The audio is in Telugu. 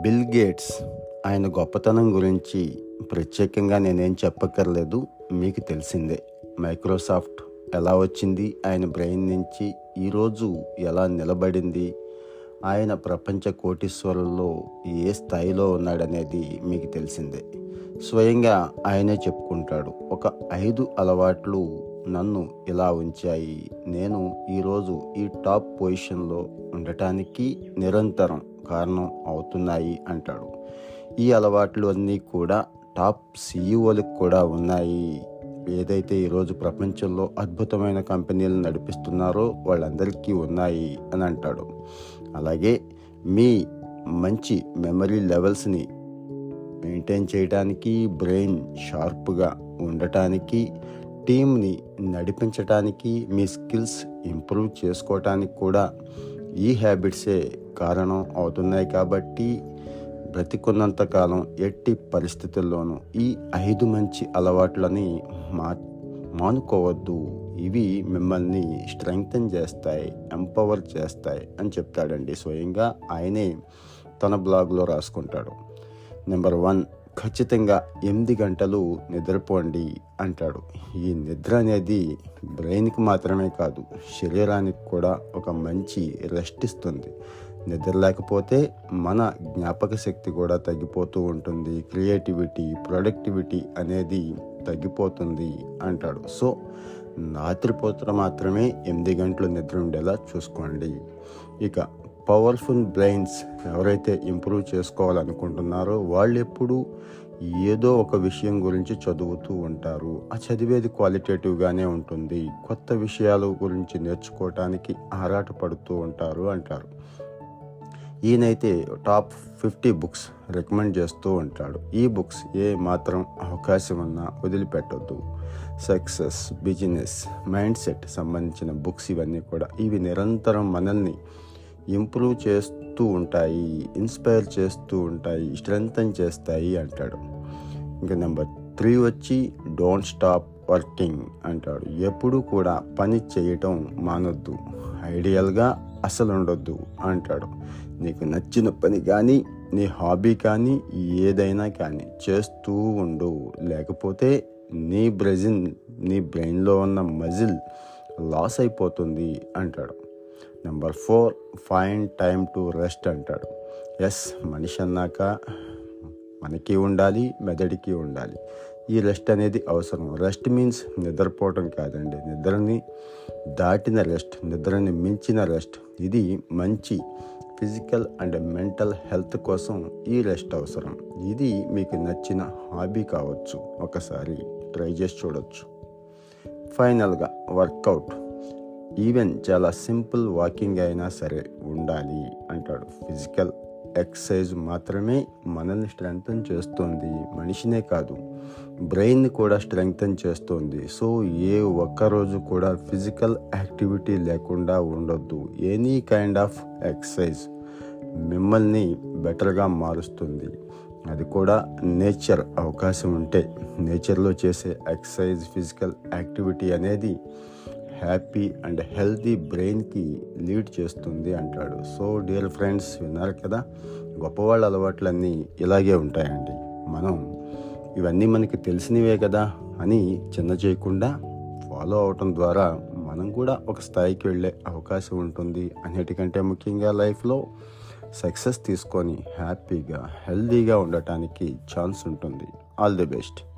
బిల్ గేట్స్ ఆయన గొప్పతనం గురించి ప్రత్యేకంగా నేనేం చెప్పక్కర్లేదు మీకు తెలిసిందే. మైక్రోసాఫ్ట్ ఎలా వచ్చింది ఆయన బ్రెయిన్ నుంచి ఈరోజు ఎలా నిలబడింది ఆయన ప్రపంచ కోటీశ్వరుల్లో ఏ స్థాయిలో ఉన్నాడనేది మీకు తెలిసిందే. స్వయంగా ఆయనే చెప్పుకుంటాడు ఒక ఐదు అలవాట్లు నన్ను ఇలా ఉంచాయి. నేను ఈరోజు ఈ టాప్ పొజిషన్లో ఉండటానికి నిరంతరం కారణం అవుతున్నాయి అంటాడు. ఈ అలవాట్లు అన్నీ కూడా టాప్ సీఈఓలకు కూడా ఉన్నాయి. ఏదైతే ఈరోజు ప్రపంచంలో అద్భుతమైన కంపెనీలు నడిపిస్తున్నారో వాళ్ళందరికీ ఉన్నాయి అని అంటాడు. అలాగే మీ మంచి మెమరీ లెవెల్స్ని మెయింటైన్ చేయడానికి బ్రెయిన్ షార్ప్గా ఉండటానికి టీంని నడిపించడానికి మీ స్కిల్స్ ఇంప్రూవ్ చేసుకోవటానికి కూడా ఈ హ్యాబిట్సే కారణం అవుతున్నాయి కాబట్టి బ్రతికున్నంత కాలం ఎట్టి పరిస్థితుల్లోనూ ఈ ఐదు మంచి అలవాట్లని మా మానుకోవద్దు. ఇవి మిమ్మల్ని స్ట్రెంగ్తన్ చేస్తాయి ఎంపవర్ చేస్తాయి అని చెప్తాడండి. స్వయంగా ఆయనే తన బ్లాగ్లో రాసుకుంటాడు. నెంబర్ వన్ ఖచ్చితంగా ఎనిమిది గంటలు నిద్రపోండి అంటాడు. ఈ నిద్ర అనేది బ్రెయిన్కి మాత్రమే కాదు శరీరానికి కూడా ఒక మంచి రెస్ట్ ఇస్తుంది. నిద్ర లేకపోతే మన జ్ఞాపక శక్తి కూడా తగ్గిపోతూ ఉంటుంది. క్రియేటివిటీ ప్రొడక్టివిటీ అనేది తగ్గిపోతుంది అంటాడు. సో రాత్రిపూట మాత్రమే ఎనిమిది గంటలు నిద్ర ఉండేలా చూసుకోండి. ఇక పవర్ఫుల్ బ్రెయిన్స్ ఎవరైతే ఇంప్రూవ్ చేసుకోవాలనుకుంటున్నారో వాళ్ళు ఎప్పుడు ఏదో ఒక విషయం గురించి చదువుతూ ఉంటారు. ఆ చదివేది క్వాలిటేటివ్గానే ఉంటుంది. కొత్త విషయాల గురించి నేర్చుకోవటానికి ఆరాటపడుతూ ఉంటారు అంటారు. ఈయనైతే టాప్ ఫిఫ్టీ బుక్స్ రికమెండ్ చేస్తూ ఉంటాడు. ఈ బుక్స్ ఏ మాత్రం అవకాశం ఉన్నా వదిలిపెట్టొద్దు. సక్సెస్ బిజినెస్ మైండ్ సెట్ సంబంధించిన బుక్స్ ఇవన్నీ కూడా. ఇవి నిరంతరం మనల్ని ఇంప్రూవ్ చేస్తూ ఉంటాయి ఇన్స్పైర్ చేస్తూ ఉంటాయి స్ట్రెంగ్తన్ చేస్తాయి అంటాడు. ఇంకా నెంబర్ త్రీ వచ్చి డోంట్ స్టాప్ వర్కింగ్ అంటాడు. ఎప్పుడు కూడా పని చేయటం మానొద్దు ఐడియల్గా అసలు ఉండొద్దు అంటాడు. నీకు నచ్చిన పని కానీ నీ హాబీ కానీ ఏదైనా కానీ చేస్తూ ఉండు. లేకపోతే నీ బ్రెజిన్ నీ బ్రెయిన్లో ఉన్న మజిల్ లాస్ అయిపోతుంది అంటాడు. Number four find time to rest అంటాడు. ఎస్ మనిషి అన్నాక మనకి ఉండాలి మెదడికి ఉండాలి. ఈ రెస్ట్ అనేది అవసరం. రెస్ట్ మీన్స్ నిద్రపోవటం కాదండి. నిద్రని దాటిన రెస్ట్ నిద్రని మించిన రెస్ట్. ఇది మంచి ఫిజికల్ అండ్ మెంటల్ హెల్త్ కోసం ఈ రెస్ట్ అవసరం. ఇది మీకు నచ్చిన హాబీ కావచ్చు. ఒకసారి ట్రై చేసి చూడొచ్చు. ఫైనల్గా వర్కౌట్. ఈవెన్ చాలా సింపుల్ వాకింగ్ అయినా సరే ఉండాలి అంటాడు. ఫిజికల్ ఎక్సర్సైజ్ మాత్రమే మనల్ని స్ట్రెంగ్తన్ చేస్తుంది. మనిషినే కాదు బ్రెయిన్ కూడా స్ట్రెంగ్తన్ చేస్తుంది. సో ఏ ఒక్కరోజు కూడా ఫిజికల్ యాక్టివిటీ లేకుండా ఉండొద్దు. ఎనీ కైండ్ ఆఫ్ ఎక్సర్సైజ్ మిమ్మల్ని బెటర్గా మారుస్తుంది. అది కూడా నేచర్ అవకాశం ఉంటే. నేచర్లో చేసే ఎక్సర్సైజ్ ఫిజికల్ యాక్టివిటీ అనేది హ్యాపీ అండ్ హెల్తీ బ్రెయిన్కి లీడ్ చేస్తుంది అంటాడు. సో డియర్ ఫ్రెండ్స్ విన్నారు కదా? గొప్పవాళ్ళ అలవాట్లన్నీ ఇలాగే ఉంటాయండి. మనం ఇవన్నీ మనకి తెలిసినవే కదా అని చిన్న చేయకుండా ఫాలో అవటం ద్వారా మనం కూడా ఒక స్థాయికి వెళ్ళే అవకాశం ఉంటుంది. అన్నిటికంటే ముఖ్యంగా లైఫ్లో సక్సెస్ తీసుకొని హ్యాపీగా హెల్తీగా ఉండటానికి ఛాన్స్ ఉంటుంది. All the best.